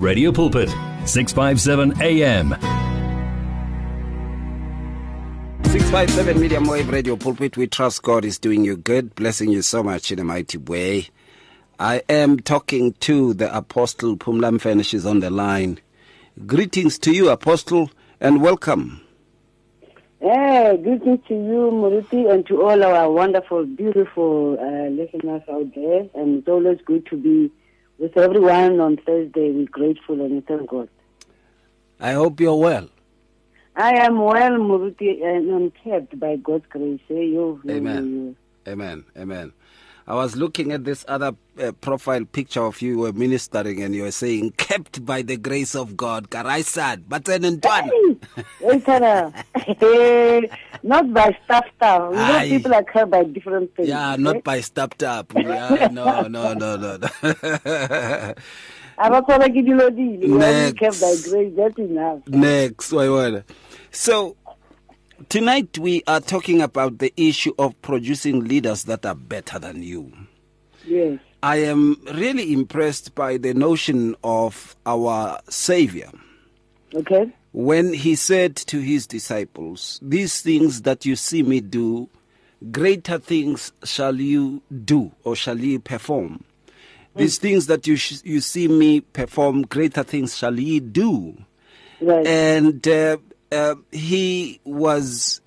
Radio Pulpit, 657 AM. 657 Medium Wave Radio Pulpit. We trust God is doing you good, blessing you so much in a mighty way. I am talking to the Apostle Phumla Mfene. She's on the line. Greetings to you, Apostle, and welcome. Hey, greetings to you, Muruti, and to all our wonderful, beautiful uh, listeners out there. And it's always good to be with everyone on Thursday. We're grateful and we thank God. I hope you're well. I am well, Muruti, and I'm kept by God's grace. eh, you- Amen. Amen. Amen. I was looking at this other uh, profile picture of you, were ministering, and you were saying, kept by the grace of God. Karaisad, but then in Hey, not by stuff stuff. You know, people are kept by different things. Yeah, not by stepped up. Yeah, no, no, no, no, no. Abakholwa ke dilo di le. When Next. kept by grace, that's enough. Next, why what? So tonight we are talking about the issue of producing leaders that are better than you. Yes. I am really impressed by the notion of our Savior Okay. when he said to his disciples, These things that you see me do, greater things shall you do or shall you perform. These things that you, sh- you see me perform, greater things shall ye do. Right. and uh, uh, he was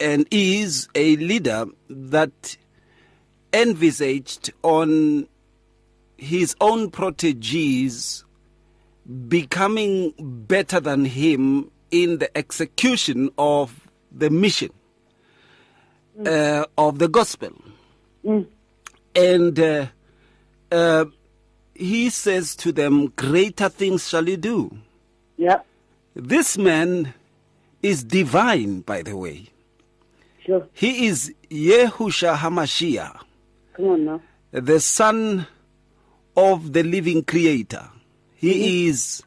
and is a leader that envisaged on his own proteges becoming better than him in the execution of the mission uh, of the gospel. And uh, uh, he says to them, Greater things shall you do. yeah. This man is divine, by the way. Sure. He is Yehusha HaMashiach, Come on now. the son of the living creator. He mm-hmm. is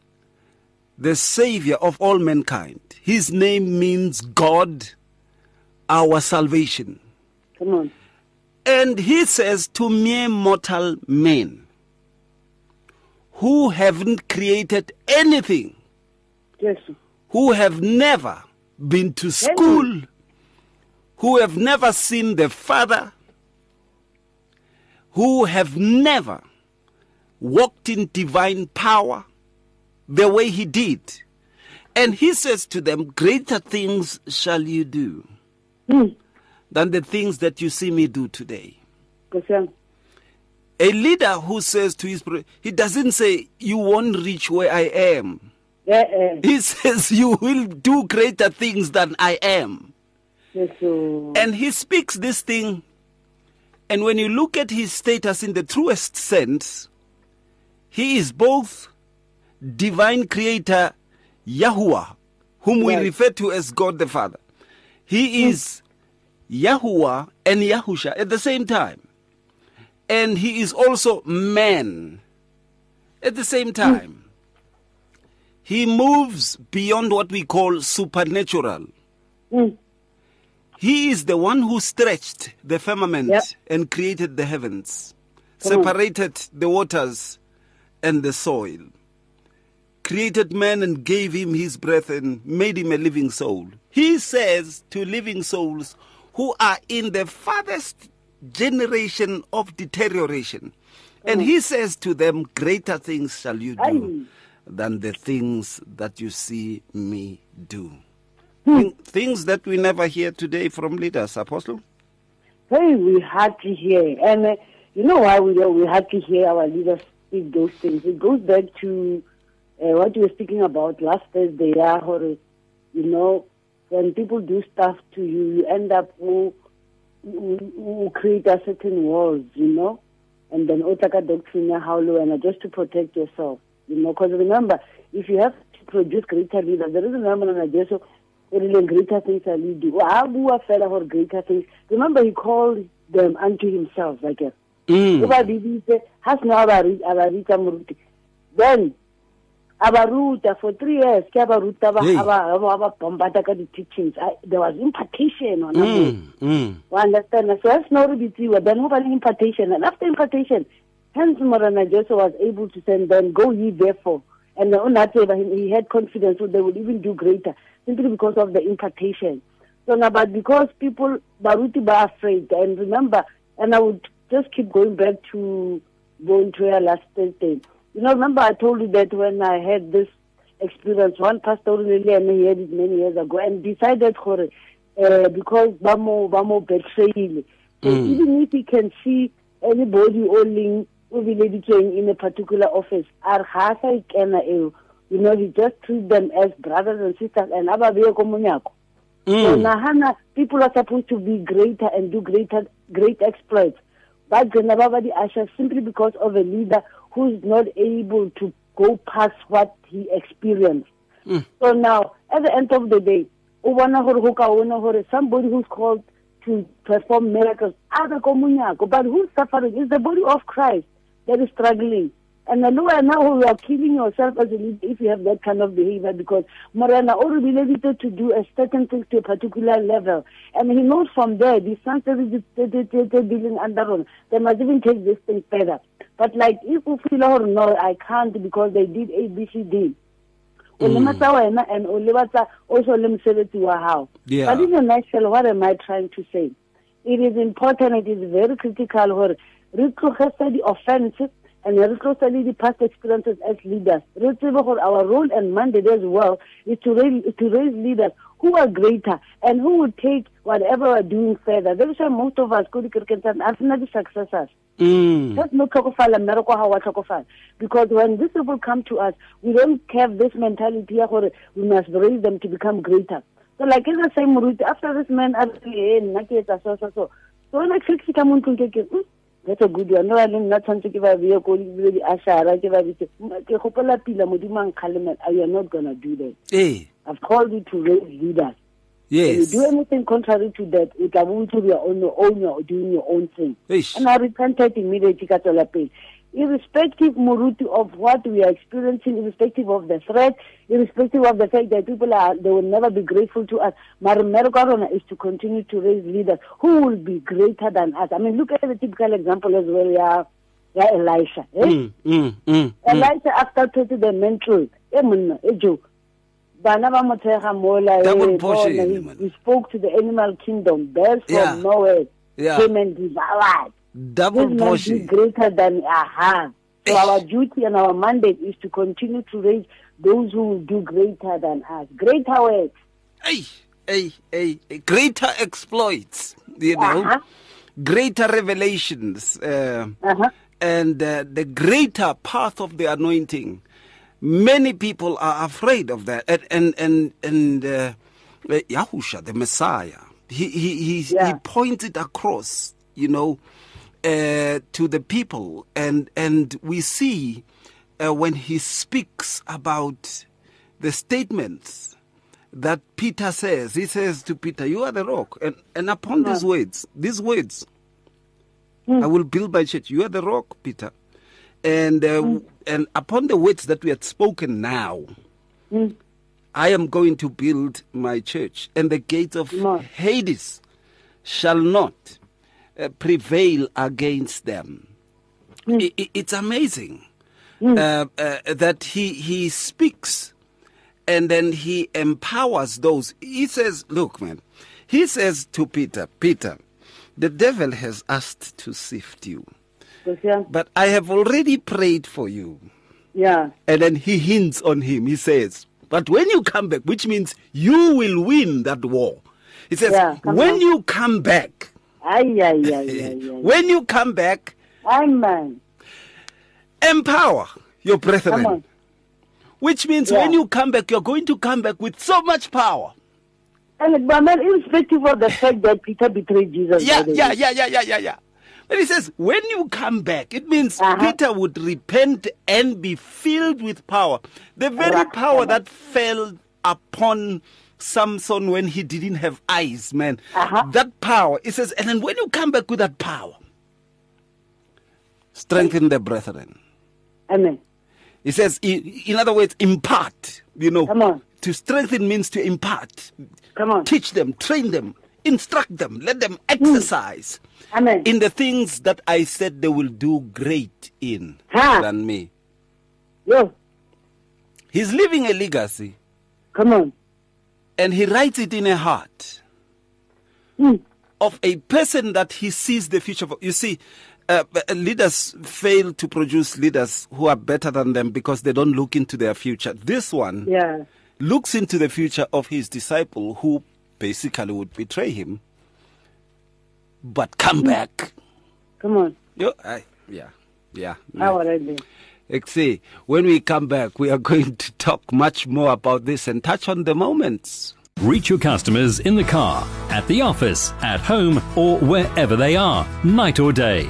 the savior of all mankind. His name means God, our salvation. Come on. And he says to mere mortal men who haven't created anything Yes. who have never been to school, who have never seen the Father, who have never walked in divine power the way he did. And he says to them, Greater things shall you do hmm. than the things that you see me do today. A leader who says to his, he doesn't say, You won't reach where I am. Yeah. He says, You will do greater things than I am. Yes. And he speaks this thing. And when you look at his status in the truest sense, he is both divine creator Yahuwah, whom we refer to as God the Father. He is Yahuwah and Yahusha at the same time. And he is also man at the same time. He moves beyond what we call supernatural. Mm. He is the one who stretched the firmament Yep. and created the heavens, Come on. separated the waters and the soil, created man and gave him his breath and made him a living soul. He says to living souls who are in the farthest generation of deterioration, and he says to them, Greater things shall you do than the things that you see me do. Thing- Things that we never hear today from leaders, Apostle. Hey, we had to hear. And uh, you know why we we had to hear our leaders speak those things? It goes back to uh, what you were speaking about last Thursday, yeah, or, you know, when people do stuff to you, you end up who, who create a certain walls, you know, and then otaka doctrine how low and just to protect yourself, you know, because remember, if you have to produce greater leaders, there is a number and just really greater things shall you do. Ah, bua fela for greater things. Remember, he called them unto himself, like a Mm. O ba biditse ha se na a ba ri- a ba bitsa moruti then a ba ruta for three years ke a ba ruta ba- bombata ka di-teachings. There was impartation on Mm, mm. wa understand? So as no re bitsiwa then ho ba le impartation. And after impartation hence morana joseph was able to send them go ye therefore. And Onateba, he he had confidence so they would even do greater simply because of the impartation. So now, but because people, Baruti were afraid, and remember, and I would just keep going back to going to her last Thursday. You know, remember I told you that when I had this experience, one pastor really, and he had it many years ago, and decided for uh, because Bamo Bamo betrayal. So Mm. even if he can see anybody only uvileditsweng in a particular office, ar ha sa ikena eo, you know, he just treat them as brothers and sisters and aba beye ko monyako. So Mm. nahana people are supposed to be greater and do greater great exploits. But the Asha simply because of a leader who is not able to go past what he experienced. Hmm. So now, at the end of the day, o bona gore go ka ona gore somebody who's called to perform miracles, other komunyako, but who's suffering is the body of Christ that is struggling. And lower now you are killing yourself as a leader if you have that kind of behavior because Morena already related to do a certain thing to a particular level. And he knows from there, the is dealing under on, they must even take this thing further. But like if you feel or no, I can't because they did A, B, C, D. o mm. lematsa wena and o lebatsa also le mosebetsi wa hao Yeah. but in a nutshell what am i trying to say it is important it is very critical gore re tlogetse di-offenses and re tlogetse the past experiences as leaders. Re tsebe gore our role and mandate as well is to raise, to raise leaders who are greater and who will take whatever we're doing further. That is why most of us di-kerekeng are not the successors. Mm. just no tlhokofala mmereko gago wa tlhokofala. Because when these people come to us we don't have this mentality ya gore we must raise them to become greater. So like in the same route after this man a re nna ke etsa so so so. So when I click ka mo ntlong ke ke "Mm, that's a good one no le nna tshwanetse ke ba beye ko ebile di-ashara ke ba bitse "Mm, ke gopola pila modimo ang kgalemela you are not gonna do that Eh. i've called you to raise leaders Yes. you do anything contrary to that, it will be on your own, you're doing your own thing. Eish. And I repented immediately. Irrespective, Muruti, of what we are experiencing, irrespective of the threat, irrespective of the fact that people are, they will never be grateful to us. Marimergarona is to continue to raise leaders who will be greater than us. I mean, look at the typical example as well, yeah, yeah Elisha. Eh? Mm, mm, mm, mm. Elisha, after twenty the main truth, eh, eh, bana ba mo mola eh, portion, bona, he, man. he spoke to the animal kingdom birds Yeah. from nowhere Yeah. came and devoured Double be portion. greater than aha so our duty and our mandate is to continue to raise those who will do greater than us greater works Hey, hey, hey, greater exploits, you know, Uh-huh. greater revelations, uh, uh-huh. and uh, the greater path of the anointing. Many people are afraid of that, and and and, and uh, uh, Yahusha, the Messiah, he he he, he Yeah. pointed across, you know, uh, to the people, and and we see uh, when he speaks about the statements that Peter says. He says to Peter, "You are the rock," and and upon these words, these words, I will build my church. You are the rock, Peter, and uh, and upon the words that we had spoken now. I am going to build my church, and the gates of Hades shall not uh, prevail against them. I- I- it's amazing uh, uh, that he he speaks, and then he empowers those. He says, "Look, man," he says to Peter, "Peter, the devil has asked to sift you, yeah. but I have already prayed for you." yeah And then he hints on him. He says, But when you come back, which means you will win that war. He says, Yeah, When on. you come back, ay ay ay ay ay when you come back, ay man empower your brethren. Which means Yeah. when you come back, you're going to come back with so much power. and man, irrespective of the fact that Peter betrayed Jesus Yeah, yeah, yeah, yeah, yeah, yeah, yeah. But he says, when you come back, it means Uh-huh. Peter would repent and be filled with power. The very power that fell upon Samson when he didn't have eyes, man. Uh-huh. That power. It says, and then when you come back with that power, strengthen the brethren. amen He says, in other words, impart. You know, Come on. to strengthen means to impart. come on Teach them, train them, instruct them, let them exercise amen in the things that I said they will do great in Ha. than me. yo He's leaving a legacy Come on. And he writes it in a heart Mm. of a person that he sees the future for. You see, uh, uh, leaders fail to produce leaders who are better than them because they don't look into their future. This one Yeah. looks into the future of his disciple who basically would betray him but come back. Come on. Yo, I, yeah, yeah. How are they? Let's see. When we come back, we are going to talk much more about this and touch on the moments. Reach your customers in the car, at the office, at home, or wherever they are, night or day.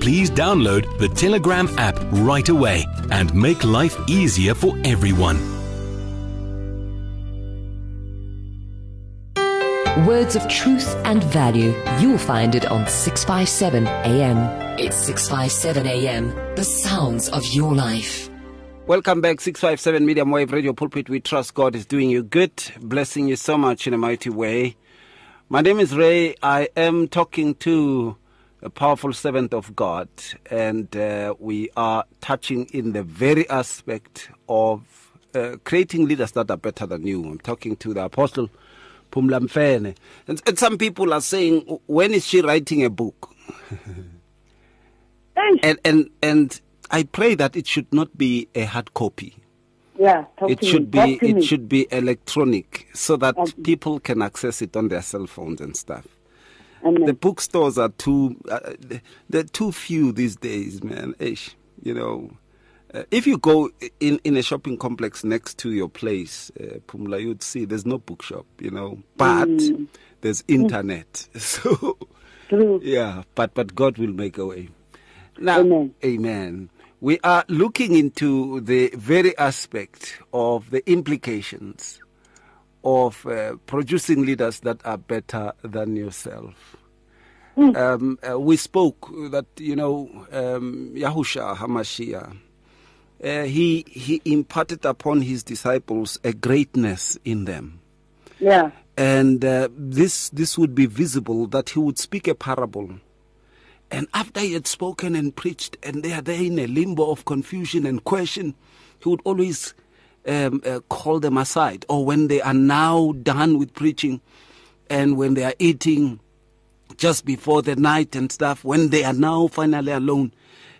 Please download the Telegram app right away and make life easier for everyone. Words of truth and value. You'll find it on 657 AM. It's 657 AM. The sounds of your life. Welcome back, 657 Medium Wave Radio Pulpit. We trust God is doing you good, blessing you so much in a mighty way. My name is Ray. I am talking to a powerful servant of God, and uh, we are touching in the very aspect of uh, creating leaders that are better than you. I'm talking to the apostle Phumla Mfene. And, and some people are saying, when is she writing a book? And, and, and I pray that it should not be a hard copy. yeah, it should me. be it should be electronic so that people can access it on their cell phones and stuff Amen. the bookstores are too uh, they're too few these days man Ish, you know uh, if you go in in a shopping complex next to your place uh, Phumla you'd see there's no bookshop you know but Mm. there's internet so True. yeah but but God will make a way now Amen. amen we are looking into the very aspect of the implications of uh, producing leaders that are better than yourself. Um, uh, we spoke that you know um, Yahusha Hamashiach. Uh, he he imparted upon his disciples a greatness in them, Yeah. and uh, this this would be visible that he would speak a parable, and after he had spoken and preached, and they are there in a limbo of confusion and question, he would always um, uh, call them aside, or when they are now done with preaching, and when they are eating just before the night and stuff, when they are now finally alone,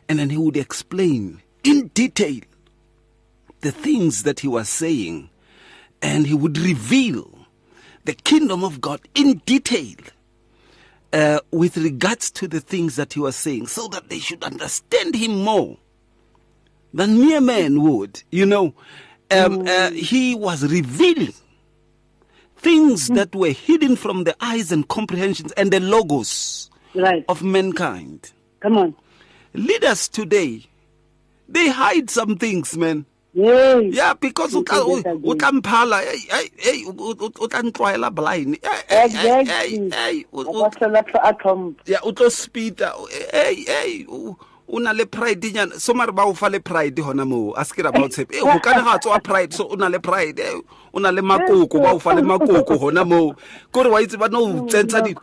and then he would explain in detail the things that he was saying, and he would reveal the kingdom of God in detail uh, with regards to the things that he was saying, so that they should understand him more than mere men would. You know, um, uh, he was revealing things that were hidden from the eyes and comprehensions and the logos Right. of mankind. Come on. Leaders today, they hide some things, man. Yay. Yeah, because o Into tla- o this o again. tla mphala, hey, hey, ntlwaela blind. Hey, hey, hey, Exactly. hey, o- o- Apostle a tlhompho. ya o tlo speeda hey hey o na le pride nyana. So mare ba o fa le pride hona moo. A se ra ba o tshepe. Go ka ga pride so o na le pride. O na le makoko ba o fa le makoko hona moo. Kore wa itse ba no o mm, tsentsha di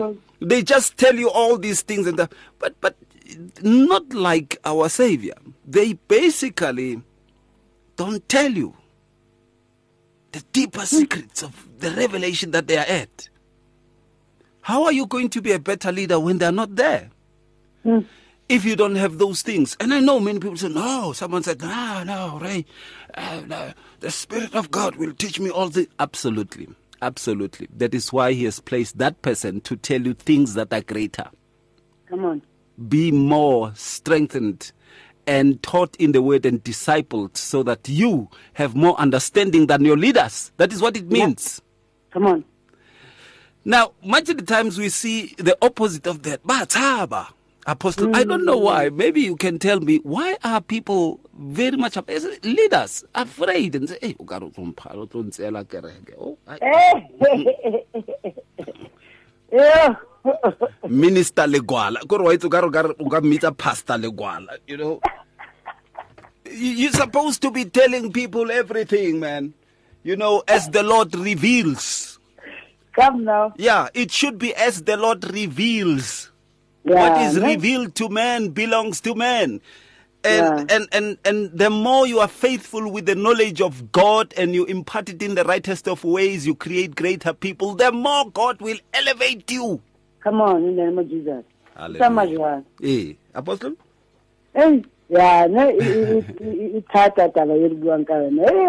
they just tell you all these things and that but but not like our Savior. They basically don't tell you the deeper hmm. secrets of the revelation that they are at. How are you going to be a better leader when they're not there? Hmm. If you don't have those things. And I know many people say, no. Someone said, no, no, Ray. Uh, no, the Spirit of God will teach me all the. Absolutely. Absolutely. That is why He has placed that person to tell you things that are greater. Come on. Be more strengthened and taught in the word and discipled so that you have more understanding than your leaders. That is what it means. Come on. Now, much of the times we see the opposite of that. Bathaba, Apostle. I don't know why. Mm. Maybe you can tell me why are people very much leaders afraid and say, "Hey, o ka re o tlo mpha- o kereke." Oh, I- yeah. Minister Legwala. Kore wa itse o ka re o ka re- o ka mmitsa Pastor Legwala, you know. You- You're supposed to be telling people everything, man. You know, as the Lord reveals. Come now. Yeah, it should be as the Lord reveals. Yeah, what is revealed to man belongs to man. And, Yeah. and and and the more you are faithful with the knowledge of God and you impart it in the rightest of ways, you create greater people, the more God will elevate you. Come on, in the name of Jesus. Hallelujah. Jwang. Eh, Apostle? Hey, yeah, no, it- it- it- it's hard that I will go on Karen. Hey,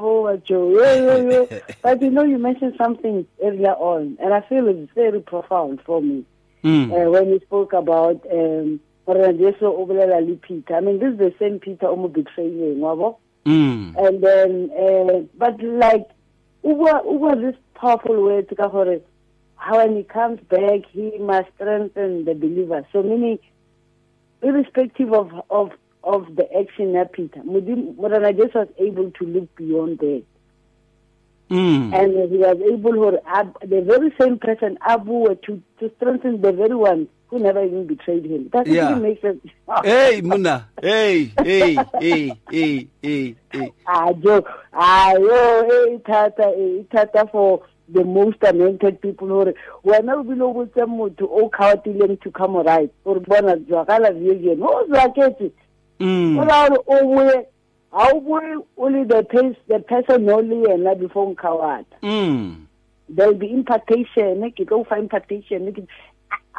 oh. But you know, you mentioned something earlier on, and I feel it's very profound for me. Mm. Uh, when he spoke about um, Peter. I mean, this is the same Peter o mo betraying, wa bo? Mm. And then, uh, but like, over, over this powerful word, ka gore, how when he comes back, he must strengthen the believers. So meaning, irrespective of, of, of the action that Peter, Mudim- Morana just was able to look beyond that. Mm. And he was able, for ab- the very same person, Abu, to, to strengthen the very one who never even betrayed him. That Yeah. really makes sense. Hey, Muna. Hey, hey, hey, hey, hey, hey. Joe. Ah, yo, eh, tata, eh, tata for the most anointed people hore wena o bile o botse motho o kgaotileng to come right gore bona jwagala vision o zwaketse Mm. o ra gore o boe ga o boe o le the person no le yena before nkgawata Mm. there will be impartation ke tlo fa impartation ga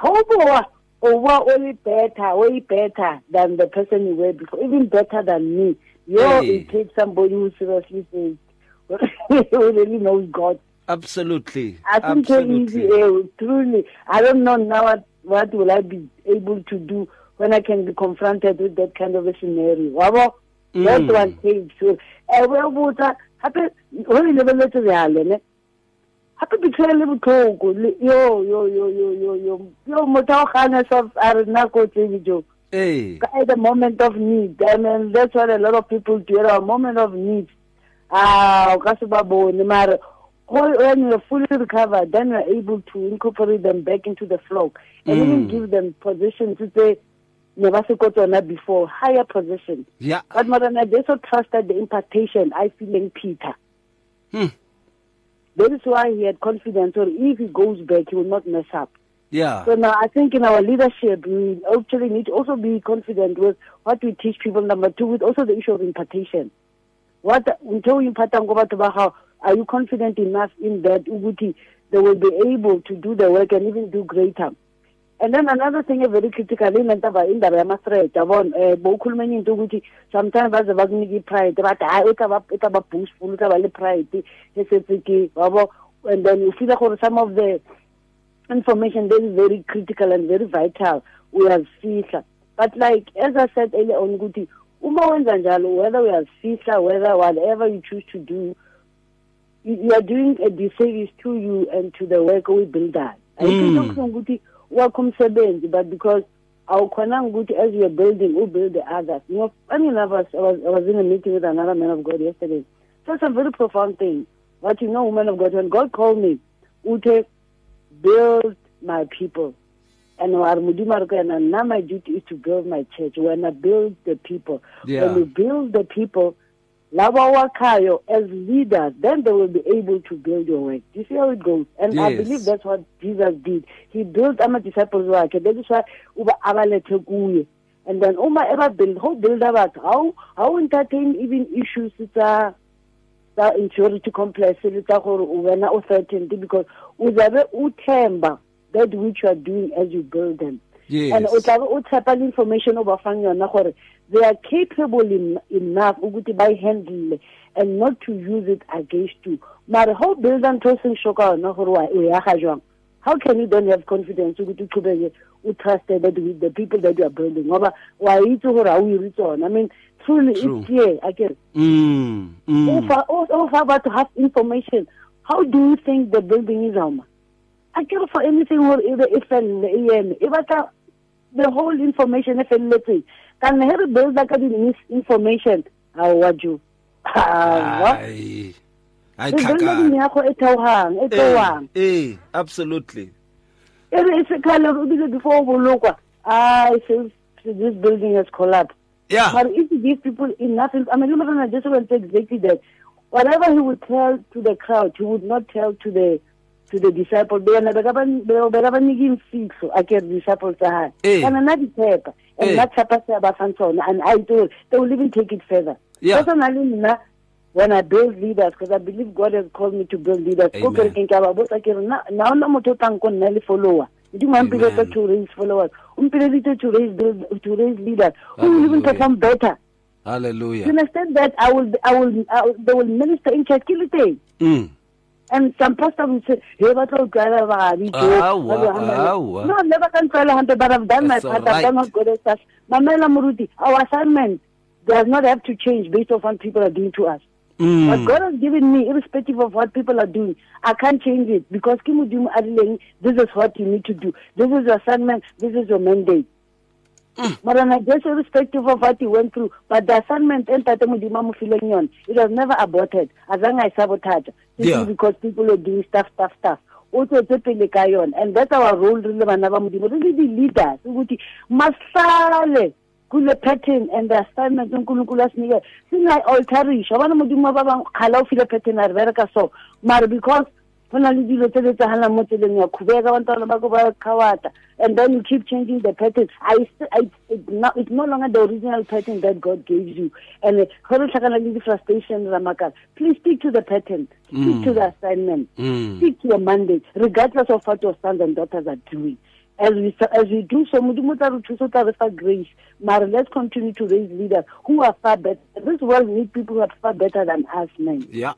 o boa o boa o le better way better than the person you were before even better than me yo Hey. it takes somebody who seriously says who really knows God Absolutely. I think so easy Absolutely. eh, truly I don't know now what, what will I be able to do when I can be confronted with that kind of a scenario wa bo that Mm. one takes so eh we botsa hape ho le lebeletse jale ne hape betrayal le botlhoko yo yo yo yo yo yo yo motho o gana self a re nna ko Hey. at the moment of need I mean that's what a lot of people do at a moment of need ah o ka se ba bone mare when you're fully recovered then you're able to incorporate them back into the flock and even Mm. give them positions to ne ba se ko tsona before higher position Yeah. but Morana Jesu trusted the impartation I feel feeling Peter. Hmm. That is why he had confidence or if he goes back, he will not mess up. Yeah. So now I think in our leadership, we actually need to also be confident with what we teach people. Number two, with also the issue of impartation. What until you impart ngo batho ba gago, are you confident enough in that ukuthi they will be able to do the work and even do greater? And then another thing a very critical in indaba indaba yama-threat yabona um bowukhuluma enye into ukuthi sometimes baze bakunike i-pride bathi hayi o tla ba boastful o tla ba le pride e setse ke wabo and then you feel gore some of the information that is very critical and very vital uyazifihla. But like as i said earlier on ukuthi uma wenza njalo whether uyazifihla whether whatever you choose to do you, you are doing a disservice to you and to the work oyibuildayo ayikho Mm. ukuthi wakho umsebenzi but because awukhonanga ukuthi as you're building ubuild the others. You know I was, I was, I was in a meeting with another man of God yesterday. So some very profound thing. What you know woman of God when God called me ute build my people. And wa re modimo a re ko yena nna my duty is to build my church. When I build the people. Yeah. when you build the people laba wakhayo as leaders then they will be able to build your work. You see how it goes? And i believe that's what jesus did. He built ama-disciples wakhe. That is why uba abalethe kuye. And then uma ebabuild how builda batho how how entertain even issues tsa tsa insecurity complex le tsa gore o wena o threatened because o zabe o themba that which you are doing as you build them. Yes. and o tlabe o tshepa le information o ba fang yona gore they are capable en enough ukuthi bayi-handle and not to use it against you. Mare how builda ntho o seng shoka yona gore o yaga jwang? How can you don't have confidence ukuthi o qhubeke o that with the people that you are building? Ngoba wa itse gore ha o ire tsona. I mean truly it's here akere Mm, mm. I also to have information, how do you think the building is Alma? I care for anything or either if if the whole information if let's say can her build like misinformation how would you Ai. Ai the building tlhakane. ya go e theogang e Eh, theoang eh, absolutely. e re e se kgale o bile before o bolokwa ah this building has collapsed Yeah. But if you give people enough, inf- I mean, Lumaran just went exactly that. Whatever he would tell to the crowd, he would not tell to the to the disciples. They are never giving six. I can disciples are. Eh. And not the Eh. and not Chapasabasanson. And I told they will even take it further. Yeah. Personally, na- when I build leaders, because I believe God has called me to build leaders. Amen. kerekeng ke a ba botsa ke re, na na ona motho o tlang ko nna le follower. Mo mpiletse Amen. to raise followers. Umpileditse to raise build- to raise leaders who will even perform better. You Hallelujah. understand that I will, I will, I will they will minister in church Mm. And some pastor will say, "Hey, but I'll go to the Awa, awa. No, never can tell hundred, but I've done That's my part. all I've done right. what God has asked. Mamela Muruti, our assignment does not have to change based on what people are doing to us. What Mm. God has given me, irrespective of what people are doing, I can't change it because Kimudimu Adileng, this is what you need to do. This is your assignment. This is your mandate. Mm. But I guess irrespective of what he went through, but the assignment and Tate Modimo mo fileng it was never aborted. As long as sabotage. Simply Yeah. because people are doing stuff, stuff, stuff. o tswetse pele ka yone and that's our role re le bana ba modimo re le di-leaders ukuthi masale kule pattern and the assignment unkulunkulu asinike singayi-alterisha abana modimo ba bangwe kgale o file pattern a re bereka so mare because go na le dilo tse tsagalang mo tseleng ya khubeka bantwana ba ko ba khawata and then you keep changing the pattern I, I, it no, it's no longer the original pattern that God gave you. And uh, go re tlhakana le di-frustration ramakala please stick to the pattern. Stick to the assignment. Mm. stick to your mandate regardless of what your sons and daughters are doing. As we as we do so modimo tla re thusa tla re fa grace. Mara let's continue to raise leaders who are far better. This world needs people who are far better than us men Yeah.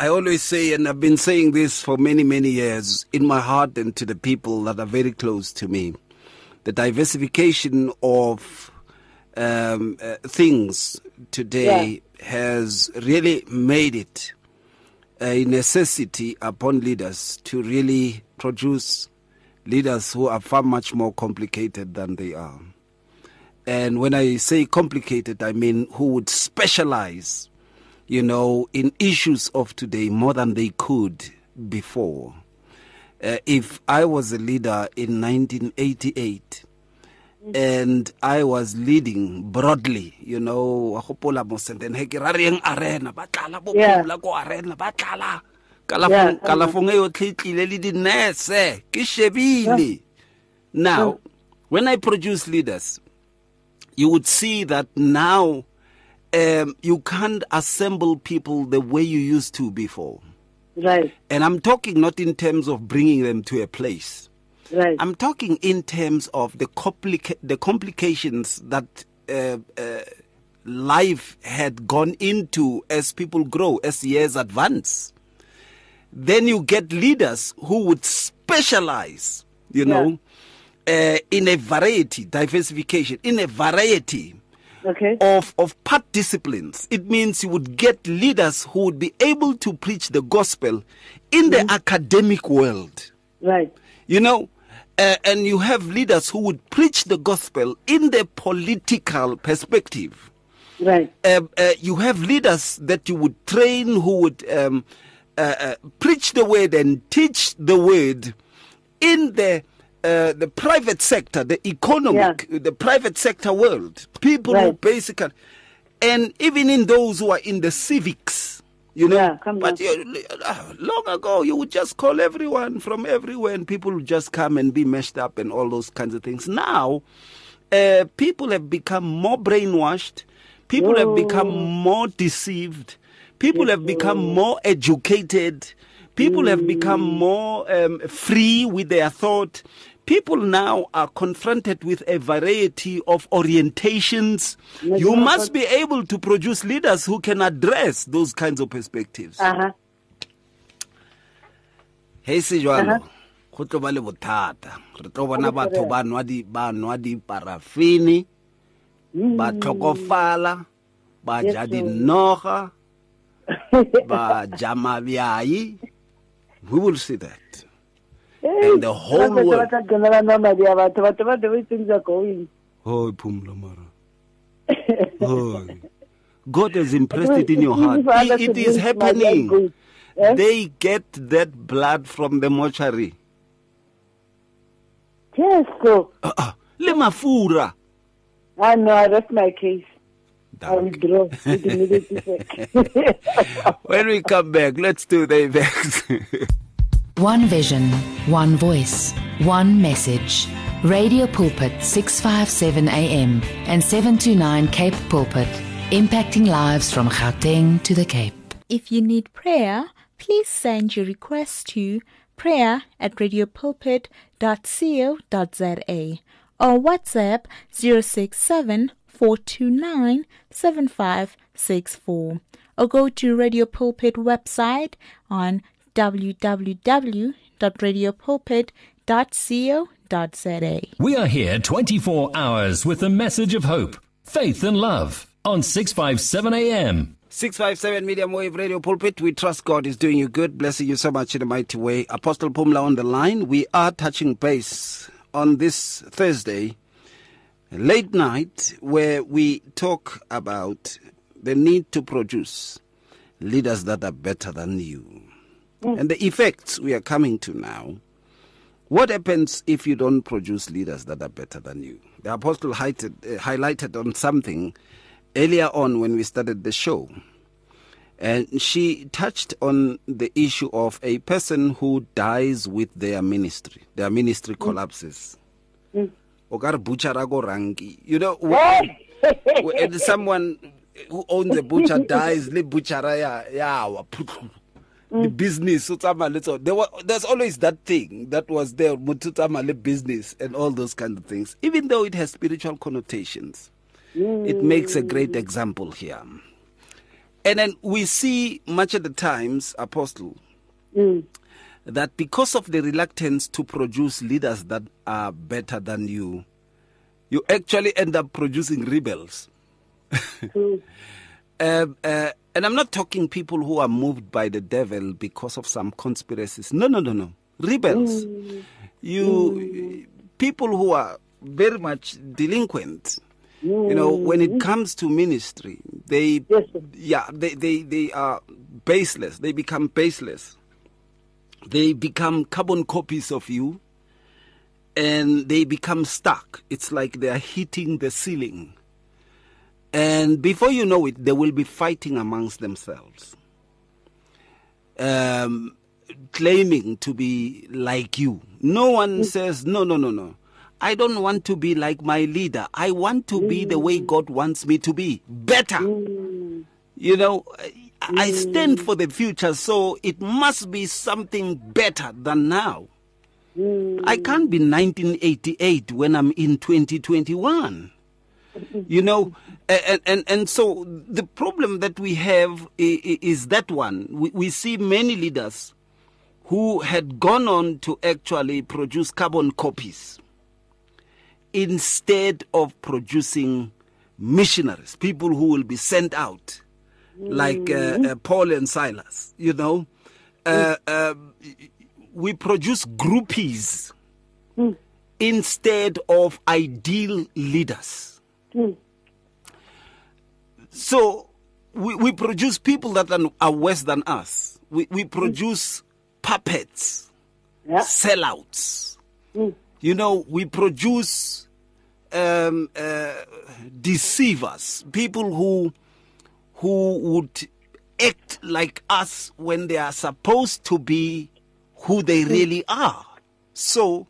I always say, and I've been saying this for many, many years, in my heart and to the people that are very close to me, the diversification of um, uh, things today has really made it a necessity upon leaders to really produce leaders who are far much more complicated than they are. And when I say complicated, I mean who would specialize, you know, in issues of today more than they could before. Uh, if I was a leader in 1988 and I was leading broadly, you know, wa gopola mos and ke ra reng arena ba tlala bo pula ko arena ba tlala. Yeah, kalafong I kalafong e yotlhe tlile le dinese ke shebile. Now when i produce leaders you would see that now um, you can't assemble people the way you used to before. Right. And i'm talking not in terms of bringing them to a place. Right. I'm talking in terms of the complica- the complications that uh, uh, life had gone into as people grow, as years advance. Then you get leaders who would specialize, you know, uh, in a variety, diversification, in a variety okay. Of, of part disciplines. It means you would get leaders who would be able to preach the gospel in the academic world. Right. You know uh, and you have leaders who would preach the gospel in the political perspective. Right. Uh, uh, you have leaders that you would train who would um, uh, uh, preach the word and teach the word in the uh, the private sector, the economic, the private sector world. People who basically, and even in those who are in the civics, you know. Yeah, but you, long ago, you would just call everyone from everywhere, and people would just come and be meshed up and all those kinds of things. Now, uh, people have become more brainwashed. People have become more deceived. People have become more educated. People have become more um, free with their thought. People now are confronted with a variety of orientations. You must be able to produce leaders who can address those kinds of perspectives. Uh-huh. Hey se jwalo go tlo ba le bothata. Re tlo bona batho ba nwa di ba nwa di parafini ba tlhokofala ba ja dinoga ba ja mabjai. We will see that and the whole world. Tla kenela nwa madi a batho batho ba the way things are going. Oh phumla mara. Oh god has impressed it in your heart. it, it is understand my life happening eh? they get that blood from the mortuary. Yes so Ah, ah, le mafura. I know I rest my case. I Danke. withdraw with immediate effect when we come back let's do the effects One vision, one voice, one message. Radio Pulpit 657 AM and 729 Cape Pulpit, impacting lives from Gauteng to the Cape. If you need prayer, please send your request to prayer at radiopulpit.co.za or WhatsApp 067 429 7564 or go to Radio Pulpit website on www.radiopulpit.co.za. We are here 24 hours with the message of hope, faith, and love on 657 AM. 657 Medium Wave Radio Pulpit. We trust God is doing you good, blessing you so much in a mighty way. Apostle Phumla on the line. We are touching base on this Thursday, late night, where we talk about the need to produce leaders that are better than you. And the effects we are coming to now. What happens if you don't produce leaders that are better than you? The apostle highlighted, uh, highlighted on something earlier on when we started the show. And she touched on the issue of a person who dies with their ministry. Their ministry collapses. O ka re butcher-a ko ranki. You know, when, when someone who owns a butcher dies, le butcher-a ya, ya the business so tsamaya le tsone. there was there's always that thing that was there motho tsamaya le business and all those kind of things. Even though it has spiritual connotations it makes a great example here. And then we see much of the times apostle that because of the reluctance to produce leaders that are better than you you actually end up producing rebels. Um, uh, and I'm not talking people who are moved by the devil because of some conspiracies. No, no, no, no. Rebels. Mm. You mm. people who are very much delinquent. You know, mm. when it comes to ministry, they Yes, yeah, they, they, they are baseless. They become baseless. They become carbon copies of you and they become stuck. It's like they are hitting the ceiling. And before you know it, they will be fighting amongst themselves, um, claiming to be like you. No one mm. says, no, no, no, no. I don't want to be like my leader. I want to be the way mm. God wants me to be. Better. Mm. You know, I- I stand for the future, so it must be something better than now. I can't be 1988 when I'm in 2021 you know and, and and so the problem that we have is that one. We, we see many leaders who had gone on to actually produce carbon copies instead of producing missionaries people who will be sent out like uh, uh, paul and silas you know? Uh, um, we produce groupies instead of ideal leaders so we, we produce people that are, worse than us. We, we produce puppets, Yeah. sellouts. You know, we produce um, uh, deceivers, people who who would act like us when they are supposed to be who they really are. So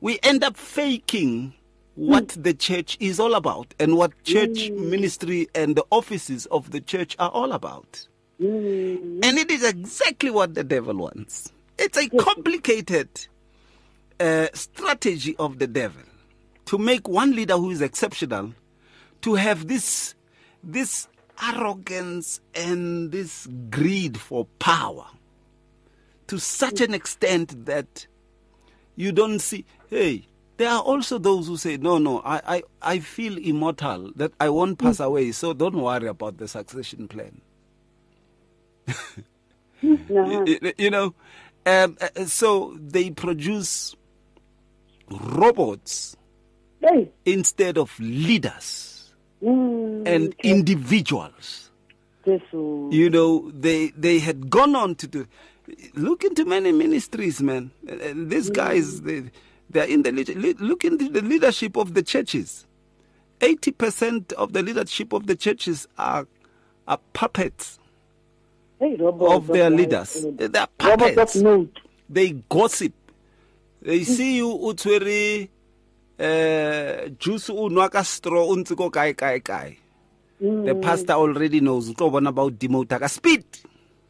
we end up faking what hmm. the church is all about and what church hmm. ministry and the offices of the church are all about. Hmm. And it is exactly what the devil wants. It's a complicated uh, strategy of the devil to make one leader who is exceptional to have this this arrogance and this greed for power to such an extent that you don't see hey there are also those who say no no i i, I feel immortal that i won't pass away so don't worry about the succession plan. Uh-huh. you, you know um, uh, so they produce robots Hey. instead of leaders Mm, and individuals. Yes, you know they they had gone on to do look into many ministries man. Uh, uh, these guys they they're in the look into the leadership of the churches. 80% of the leadership of the churches are are puppets hey, robots of their life, leaders. Uh, they're puppets. note. they gossip. They see you o tshwere uh juice o straw o ntse ko kae kae kae. The pastor already knows. About demoter ka speed.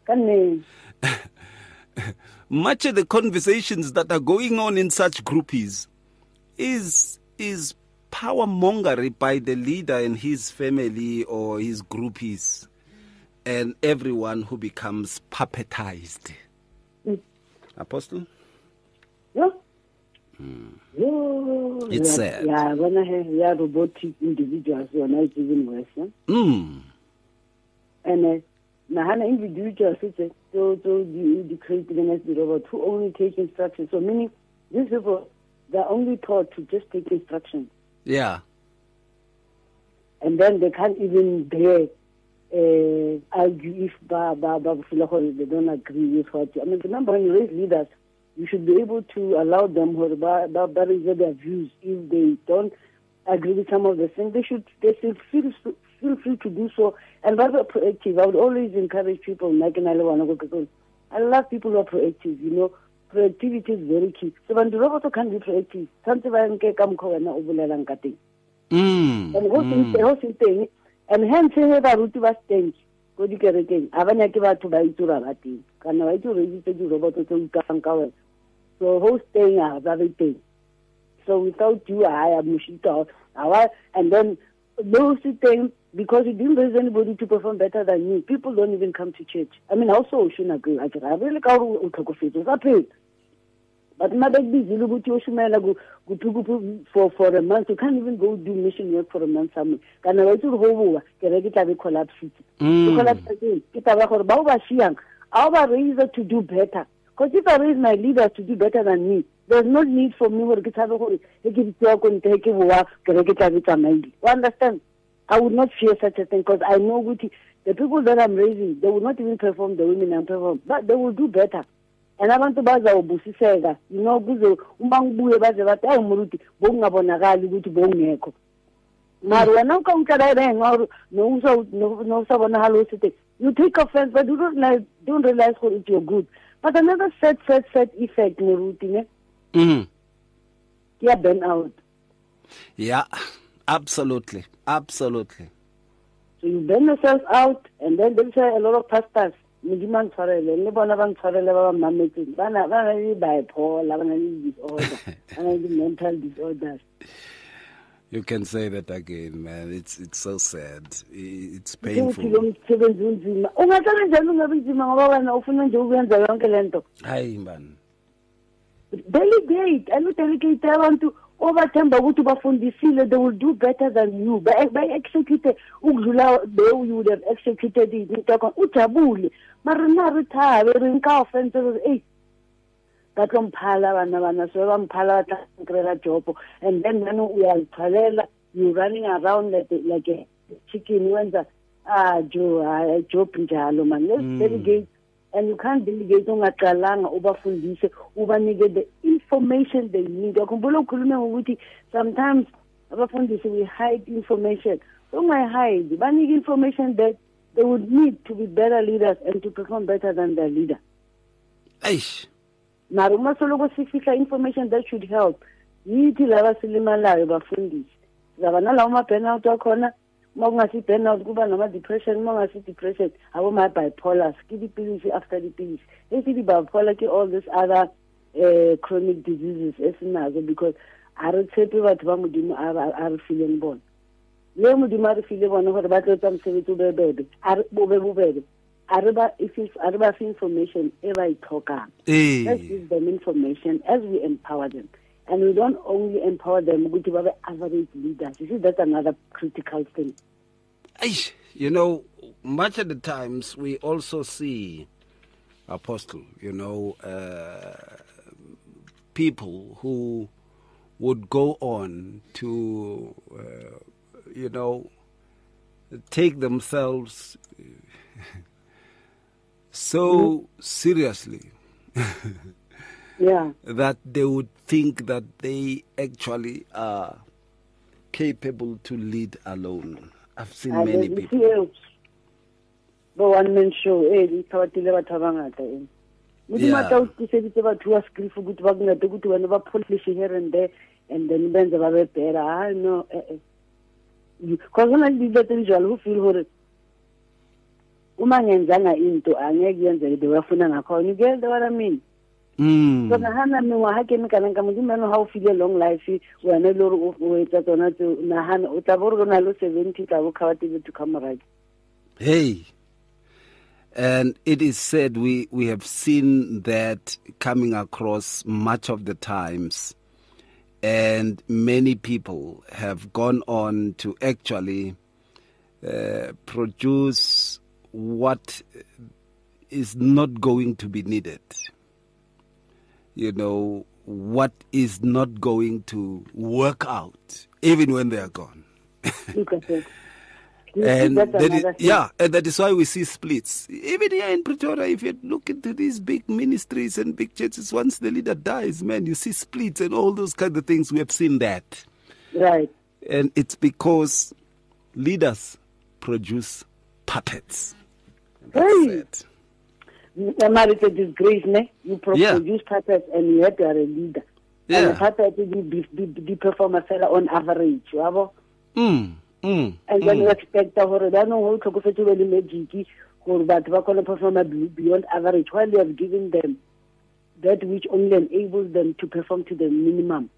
much of the conversations that are going on in such groupies is is power mongery by the leader and his family or his groupies and everyone who becomes puppetized apostle Yeah. Yo, It's yeah, sad. Yeah, when I have yeah, robotic individuals, you know, it's even worse. Yeah? mm. And uh, nahana individuals, it's a, so, so the, the creating as the robot who only take instructions. So meaning these people, they're only taught to just take instructions. yeah and then they can't even dare uh, argue if ba, ba, ba, they don't agree with what. You, I mean, remember when you raise leaders, you should be able to allow them or ba, ba, their views. If they don't agree with some of the things, they should they should feel feel free to do so. And rather proactive. I would always encourage people. Because I love people who are proactive. You know, proactivity is very key. So when the robot can be proactive, something like come wena o bolelang ka teng mm. and go se go se teng and hence he baruti ba teng ko dikerekeng a ba nyake batho ba itse ba ba teng kana ba itse gore itse diroboto tse ukang ka wena so ho staying a ba be teng so without you i am mushita awa and then those things because you didn't raise anybody to perform better than you people don't even come to church. I mean also shouldn't agree. I can really ka gore o tlhokofetse o sa phela but mabek busy ukuthi yoshumela kuphi for for a month. You can't even go do mission work for a month somewhere kana wa itse go boa ke re ke tla be collapsite Mm. ke collapse ke ke taba gore ba o ba shiang ba raise to do better. Because if i raise my leaders to do better than me there's no need for me gore ke tshabe gore e ke ditsewa ko ntle ke boa ke re ke tla be tsamaile. You understand i would not fear such a thing because i know the people that i'm raising they will not even perform the women and perform but they will do better. And abantu bazawubusiseka you know kuze uma ngibuye baze bathi ayi muruti bokungabonakali ukuthi bowungekho. Mara wena uka utlala renga gore nousabonagale o sete you take offense but you don't, like, don't realize gore it's your good but another sad sad sad effect moruti ne? Mm. ke ya burn out. Yeah absolutely. Absolutely. So you burn yourself out and then there's a lot of pastors modimo a ntshwarele le bona ba ntshwarele ba ba mmametseng ba na ba na le bipolar ba na le disorder ba na le mental disorders. You can say that again man. It's it's so sad. It's painful. umsebenzi unzima ungahlala njani ungabe nzima ngoba wena ufuna nje ukuyenza yonke le nto. Hayi man. Delegate aludelegate abantu obathemba ukuthi bafundisile they will do better than you. Ba-execute ukudlula the way you would have executed it into yakho ujabule. Mara na re thabe re nka offense re ei ba tlo mphala bana bana so ba mphala ba tla nkrela jobo. And then then uyazithwalela you running around like, a- like a chicken wenza ah jo ah, job njalo man. Let's Mm. delegate and you can't delegate ungaqalanga ubafundise ubanike the information they need yakhumbula ukhulume ngokuthi sometimes abafundisi we hide information ungayihide banike information that they would need to be better leaders and to perform better than their leader. Eish. mara uma soloko sifihla information that should help yithi laba silimalayo bafundisi sizaba nalawo ma-burnout akhona uma kungasi-burnout kuba nama-depression uma kungasi-depression aboma-bipolars ke dipilisi after dipilisi esithi bipolar ke all these other uh, chronic diseases esinazo because a re tshepe batho ba modimo a re fileng bona. Le modimo a re file bona gore ba tlo etsa mosebetsi o be bebe a re- o be bobebe. A re ba feel- a re fe information e ba e tlhokang. Let's give them information as we empower them and we don't only empower them ukuthi babe average leaders. You see that's another critical thing. You know, much of the times we also see, Apostle, you know, uh, people who would go on to, uh, you know, take themselves so seriously yeah. that they would think that they actually are capable to lead alone. I've seen Ah, many people. bo one man show eh di thabatile batho ba bangata eh. Modimo a tla o tiseditse batho ba skrif ukuthi ba kuncede ukuthi wena ba polish here and there and then benze ba be better ah no eh eh. Because ona le dilo tse di jalo go feel gore uma ngenzanga into angeke yenzeke the way afuna ngakhona you get what i mean Mm. nagana mengwaga ke ka ga o file long life wena le gore o- etsa tsona nagana o tla bo gore o na le seventy tla bo kgabatile to come right Hey. And it is said we, we have seen that coming across much of the times. And many people have gone on to actually uh, produce what is not going to be needed. You know, what is not going to work out, even when they are gone. look at that and that is, yeah, and that is why we see splits. Even here in Pretoria, if you look into these big ministries and big churches, once the leader dies, man, you see splits and all those kind of things. We have seen that, right and it's because leaders produce puppets. That's it. Mara, it's a disgrace, ne? You pro- Yeah. produce puppets and yet you are a leader. And Yeah. the puppet di, di perform a fella on average, wabo? Mm, mm, And then mm. you expect gore ba no go tlhokofetse be le magic gore batho ba kgone perform beyond average while you have given them that which only enables them to perform to the minimum.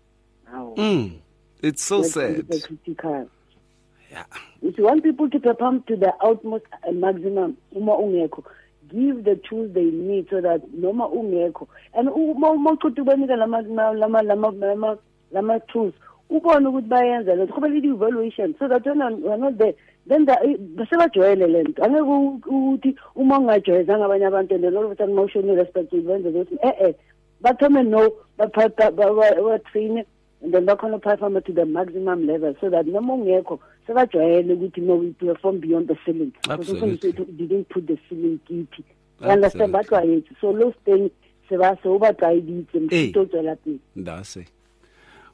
Wow. Mm. It's so That's sad. critical. Yeah. If you want people to perform to the utmost uh, maximum, uma ungekho, give the tools they need so that noma ungekho. And uma uqhuti ubanika lama lama lama lama lama tools, ubone ukuthi bayenza lento. Kube le evaluation so that when we're not there then the basebajwayele lento. Angeke ukuthi uma ungajwayezanga abanye abantu and all of a sudden emotional respect benze ukuthi eh eh bathome no ba ba train and then bakhona perform to the maximum level so that noma ungekho sebajwayele ukuthi no we perform beyond the ceiling Because Absolutely. ufundiswa ukuthi didn't put the ceiling kithi you understand bajwayetse so those things seba se o ba tlwaeditse Hey. motho o tswela pele it.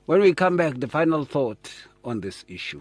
When we come back, the final thought on this issue.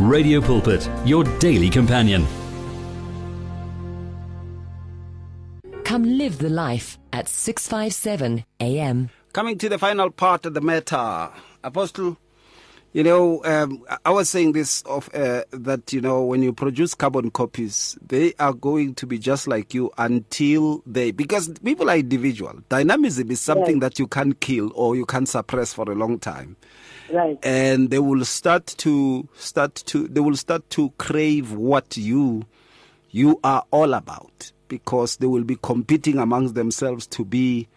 Radio Pulpit, your daily companion. Come live the life at 657 AM. Coming to the final part of the matter, Apostle, you know, um, I was saying this of uh, that you know when you produce carbon copies, they are going to be just like you until they because people are individual. Dynamism is something that you can't kill or you can't suppress for a long time. Right. and they will start to start to they will start to crave what you you are all about because they will be competing amongst themselves to be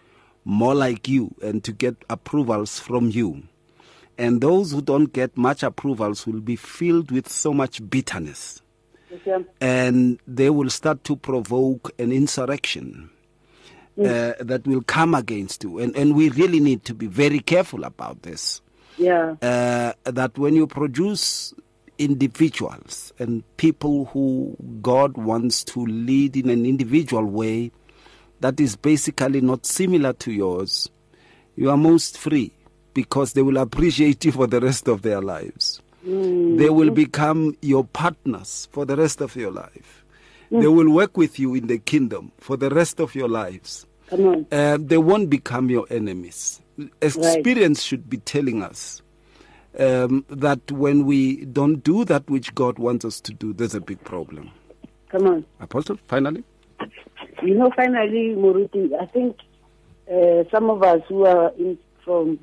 more like you and to get approvals from you. And those who don't get much approvals will be filled with so much bitterness. Okay. and they will start to provoke an insurrection uh, that will come against you. And and we really need to be very careful about this Yeah. uh, that when you produce individuals and people who God wants to lead in an individual way that is basically not similar to yours, you are most free because they will appreciate you for the rest of their lives. They will become your partners for the rest of your life. They will work with you in the kingdom for the rest of your lives Come on. uh, they won't become your enemies. Experience should be telling us um, that when we don't do that which God wants us to do, there's a big problem. Come on. Apostle, finally? You know, finally, Muruti, I think uh, some of us who are in, from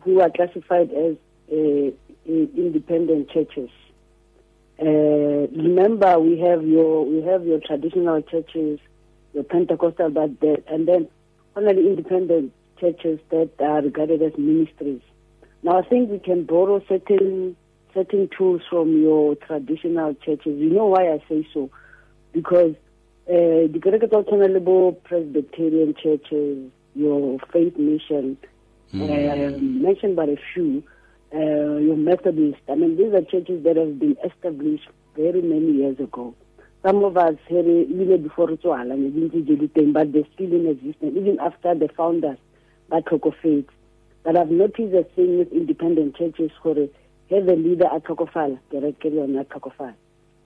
who are classified as uh, independent churches. Uh, remember, we have your we have your traditional churches, your Pentecostal, but the, and then finally independent churches that are regarded as ministries. Now, I think we can borrow certain certain tools from your traditional churches. You know why I say so? Because uh, the kereke tsa go tshwana le bo Presbyterian churches, your faith mission, um, mentioned by a few, uh, your Methodist. I mean, these are churches that have been established very many years ago. Some of us here, even before Ritual, and we didn't do anything, but they're still in existence, even after the founders, but faith. But I've noticed a thing with independent churches where have a leader at Tokofala, directly on at Tokofala.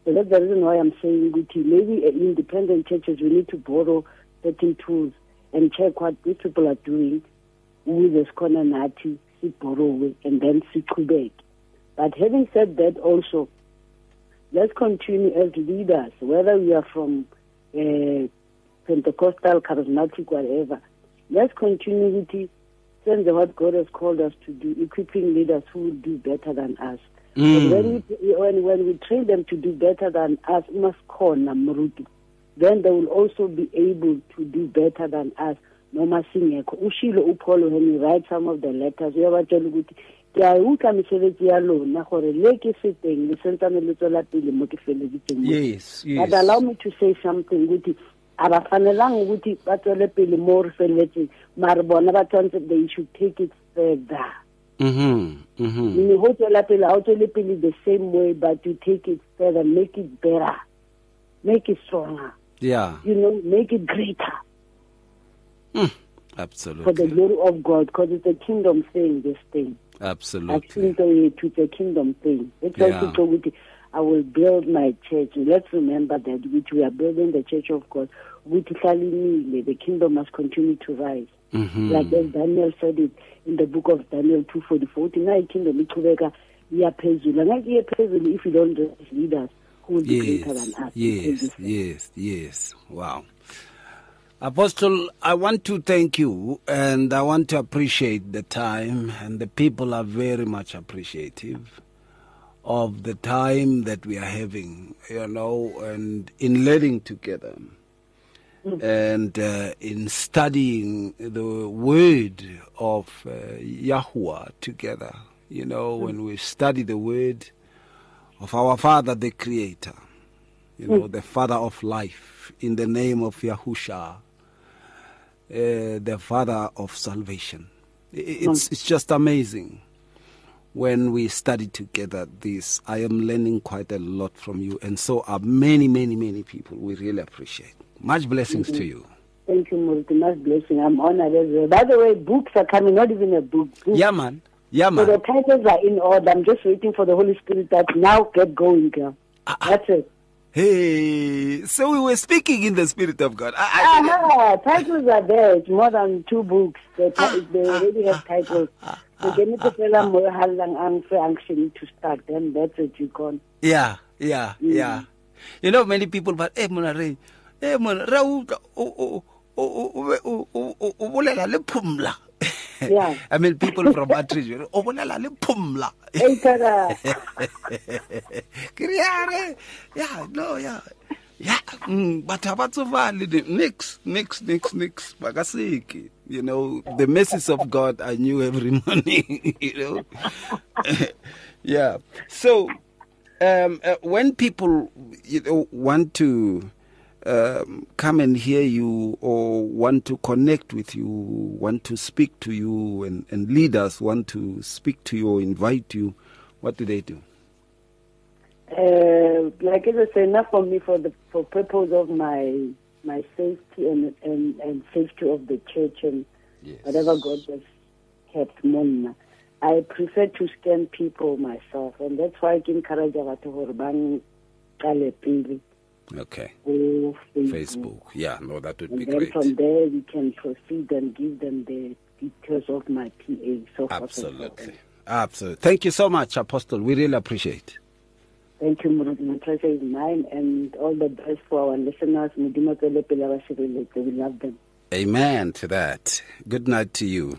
So that's the reason why I'm saying, Guti, maybe uh, independent churches, we need to borrow certain tools and check what these people are doing with the Skona Nati, borrow and then see back. But having said that also, let's continue as leaders, whether we are from uh, Pentecostal, charismatic, whatever. Let's continue with it, send the what God has called us to do, equipping leaders who will do better than us. And when we when, when we train them to do better than us, must corner Murutu, then they will also be able to do better than us. noma singekho ushilo uPaul when he writes some of the letters uyabatshela ukuthi ke a utlwa mesebetsi ya lona gore le ke le sentsane le tswela pele mo ke feleditseng. Yes, but allow me to say something ukuthi abafanelang ukuthi ba tswele pele mo re feletseng mare bona ba tshwanetse they should take it further Mm-hmm. Mm-hmm. meaning ho tswela pele ha o tswele pele the same way but you take it further make it better make it stronger Yeah, you know make it greater Absolutely. for the glory of god because it's a kingdom thing this thing Absolutely. akusinto yethu it's a kingdom thing Yeah. also talk ukuthi i will build my church let's remember that which we are building the church of god ukuthi ihlale imile the kingdom must continue to rise Mhm. like as daniel said it in the book of daniel 244 uthi na ikingdom ichubeka iya phezulu angeke iye phezulu if you don't raise leaders who will be greater than us yes, yes, yes. Wow. Apostle, I want to thank you and I want to appreciate the time, and the people are very much appreciative of the time that we are having, you know, and in learning together and uh, in studying the word of uh, Yahuwah together. You know, when we study the word of our Father, the Creator, you know, the Father of life, in the name of Yahusha, uh, the Father of salvation. It's, it's just amazing when we study together this. I am learning quite a lot from you, and so are many, many, many people. We really appreciate. Much blessings to you. Thank you, Multi. Much blessing. I'm honored as well. By the way, books are coming, not even a book. Books. Yeah, man. Yeah, man. So the titles are in order. I'm just waiting for the Holy Spirit that now get going, girl. Ah, That's it. Hey, so we were speaking in the spirit of God. I, I Aha, titles are there. It's more than two books. They, they already have titles. Ah, ah, so actually to start, them. that's what you can. Yeah, yeah, mm. yeah. You know, many people, but hey, Mona Ray, hey, Mona, Raul, o bolela le phumla yeah. I mean, people from Atridge, o bolela le phumla. Hey, Tara. Ke re, ya yeah, no, yeah. Yeah, mm, but abatsovali nix, nix, nix, nix. Bakasiki. You know, the messages of God I knew every morning. You know, yeah. So, um, uh, when people you know want to um, come and hear you or want to connect with you, want to speak to you, and, and leaders want to speak to you or invite you, what do they do? Uh, like as I say, enough for me for the for purpose of my my safety and and, and safety of the church and whatever God has kept Monna. I prefer to scan people myself, and that's why I encourage batho gore ba nqale pele Okay. go Facebook. Facebook. Yeah, no, that would And be then great. from there we can proceed and give them the details of my PA. So forth and so on. Absolutely. Absolutely. Thank you so much, Apostle. We really appreciate it. Thank you, Muruti. My pleasure is mine, and all the best for our listeners. Modimo tswele pele a ba sireletse. We love them. Amen to that. Good night to you.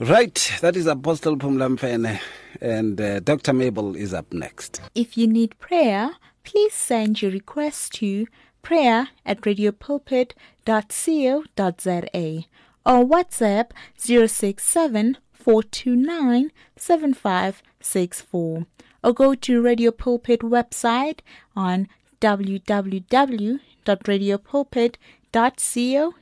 Right, that is Apostle Phumla Mfene, and uh, Dr. Mabel is up next. If you need prayer, please send your request to prayer at radiopulpit.co.za or WhatsApp 067 429 7564 or go to Radio Pulpit website on www.radiopulpit.co.za.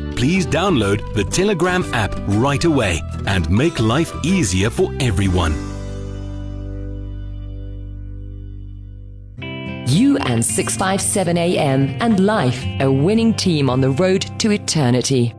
Please download the Telegram app right away and make life easier for everyone. You and 657 AM and life, a winning team on the road to eternity.